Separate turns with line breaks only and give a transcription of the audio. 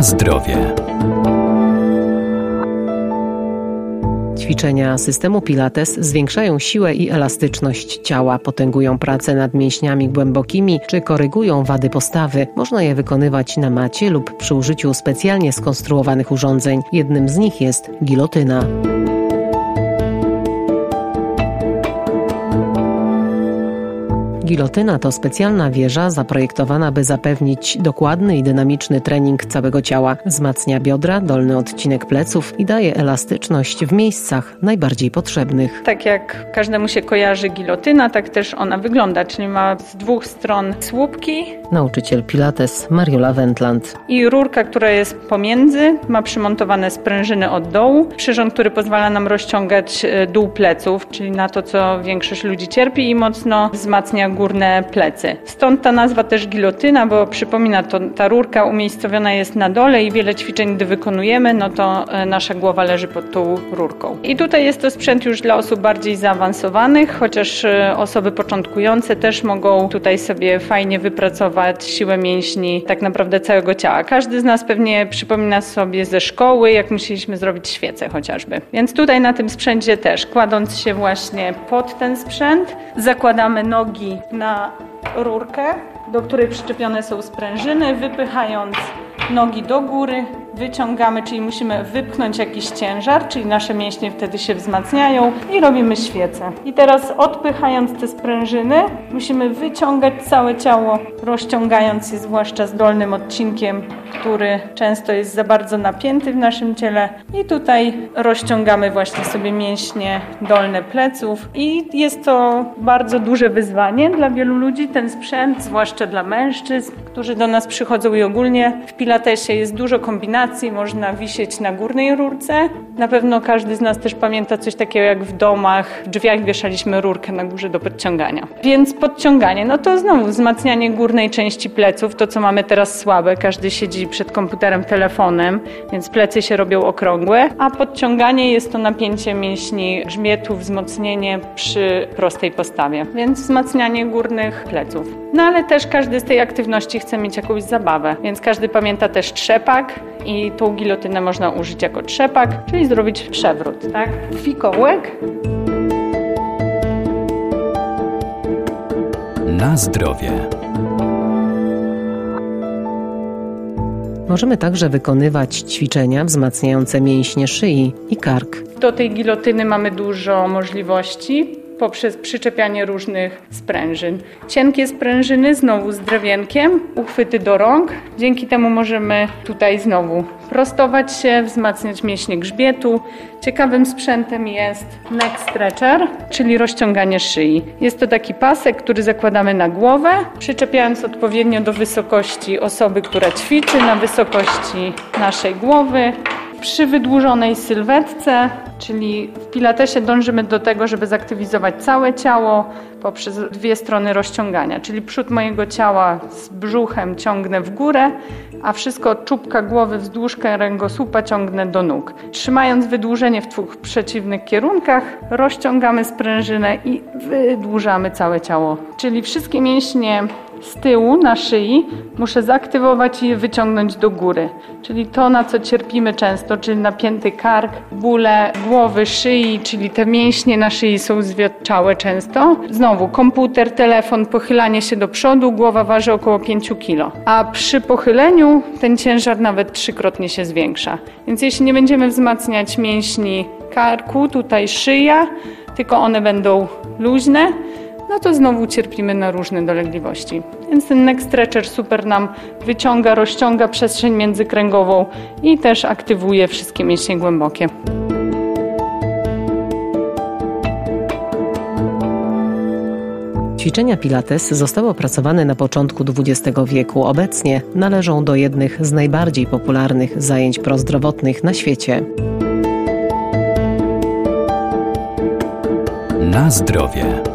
Zdrowie.
Ćwiczenia systemu Pilates zwiększają siłę i elastyczność ciała, potęgują pracę nad mięśniami głębokimi czy korygują wady postawy. Można je wykonywać na macie lub przy użyciu specjalnie skonstruowanych urządzeń. Jednym z nich jest gilotyna. Gilotyna to specjalna wieża zaprojektowana, by zapewnić dokładny i dynamiczny trening całego ciała. Wzmacnia biodra, dolny odcinek pleców i daje elastyczność w miejscach najbardziej potrzebnych.
Tak jak każdemu się kojarzy gilotyna, tak też ona wygląda, czyli ma z dwóch stron słupki.
Nauczyciel Pilates Mariola Wendland.
I rurka, która jest pomiędzy, ma przymontowane sprężyny od dołu. Przyrząd, który pozwala nam rozciągać e, dół pleców, czyli na to, co większość ludzi cierpi i mocno wzmacnia górne plecy. Stąd ta nazwa też gilotyna, bo przypomina to, ta rurka umiejscowiona jest na dole i wiele ćwiczeń, gdy wykonujemy, no to e, nasza głowa leży pod tą rurką. I tutaj jest to sprzęt już dla osób bardziej zaawansowanych, chociaż e, osoby początkujące też mogą tutaj sobie fajnie wypracować siłę mięśni tak naprawdę całego ciała. Każdy z nas pewnie przypomina sobie ze szkoły, jak musieliśmy zrobić świecę chociażby. Więc tutaj na tym sprzęcie też, kładąc się właśnie pod ten sprzęt, zakładamy nogi na rurkę, do której przyczepione są sprężyny, wypychając nogi do góry, wyciągamy, czyli musimy wypchnąć jakiś ciężar, czyli nasze mięśnie wtedy się wzmacniają i robimy świecę. I teraz odpychając te sprężyny, musimy wyciągać całe ciało, rozciągając je zwłaszcza z dolnym odcinkiem, który często jest za bardzo napięty w naszym ciele. I tutaj rozciągamy właśnie sobie mięśnie dolne pleców i jest to bardzo duże wyzwanie dla wielu ludzi, ten sprzęt, zwłaszcza dla mężczyzn, którzy do nas przychodzą i ogólnie w Pilatesie jest dużo można wisieć na górnej rurce. Na pewno każdy z nas też pamięta coś takiego jak w domach, w drzwiach wieszaliśmy rurkę na górze do podciągania. Więc podciąganie, no to znowu wzmacnianie górnej części pleców, to co mamy teraz słabe, każdy siedzi przed komputerem, telefonem, więc plecy się robią okrągłe, a podciąganie jest to napięcie mięśni grzbietu, wzmocnienie przy prostej postawie, więc wzmacnianie górnych pleców. No ale też każdy z tej aktywności chce mieć jakąś zabawę, więc każdy pamięta też trzepak i tą gilotynę można użyć jako trzepak, czyli zrobić przewrót, tak? Fikołek.
Na zdrowie.
Możemy także wykonywać ćwiczenia wzmacniające mięśnie szyi i kark.
Do tej gilotyny mamy dużo możliwości poprzez przyczepianie różnych sprężyn. Cienkie sprężyny znowu z drewienkiem, uchwyty do rąk. Dzięki temu możemy tutaj znowu prostować się, wzmacniać mięśnie grzbietu. Ciekawym sprzętem jest neck stretcher, czyli rozciąganie szyi. Jest to taki pasek, który zakładamy na głowę, przyczepiając odpowiednio do wysokości osoby, która ćwiczy, na wysokości naszej głowy. Przy wydłużonej sylwetce, czyli w pilatesie dążymy do tego, żeby zaktywizować całe ciało poprzez dwie strony rozciągania, czyli przód mojego ciała z brzuchem ciągnę w górę, a wszystko od czubka głowy wzdłuż kręgosłupa ciągnę do nóg. Trzymając wydłużenie w dwóch przeciwnych kierunkach, rozciągamy sprężynę i wydłużamy całe ciało. Czyli wszystkie mięśnie z tyłu na szyi muszę zaktywować i je wyciągnąć do góry. Czyli to, na co cierpimy często, czyli napięty kark, bóle głowy, szyi, czyli te mięśnie na szyi są zwiotczałe często. Znowu komputer, telefon, pochylanie się do przodu, głowa waży około 5 kg. A przy pochyleniu ten ciężar nawet trzykrotnie się zwiększa. Więc jeśli nie będziemy wzmacniać mięśni karku, tutaj szyja, tylko one będą luźne, no to znowu cierpimy na różne dolegliwości. Więc ten neck stretcher super nam wyciąga, rozciąga przestrzeń międzykręgową i też aktywuje wszystkie mięśnie głębokie.
Ćwiczenia Pilates zostały opracowane na początku XX wieku. Obecnie należą do jednych z najbardziej popularnych zajęć prozdrowotnych na świecie.
Na zdrowie.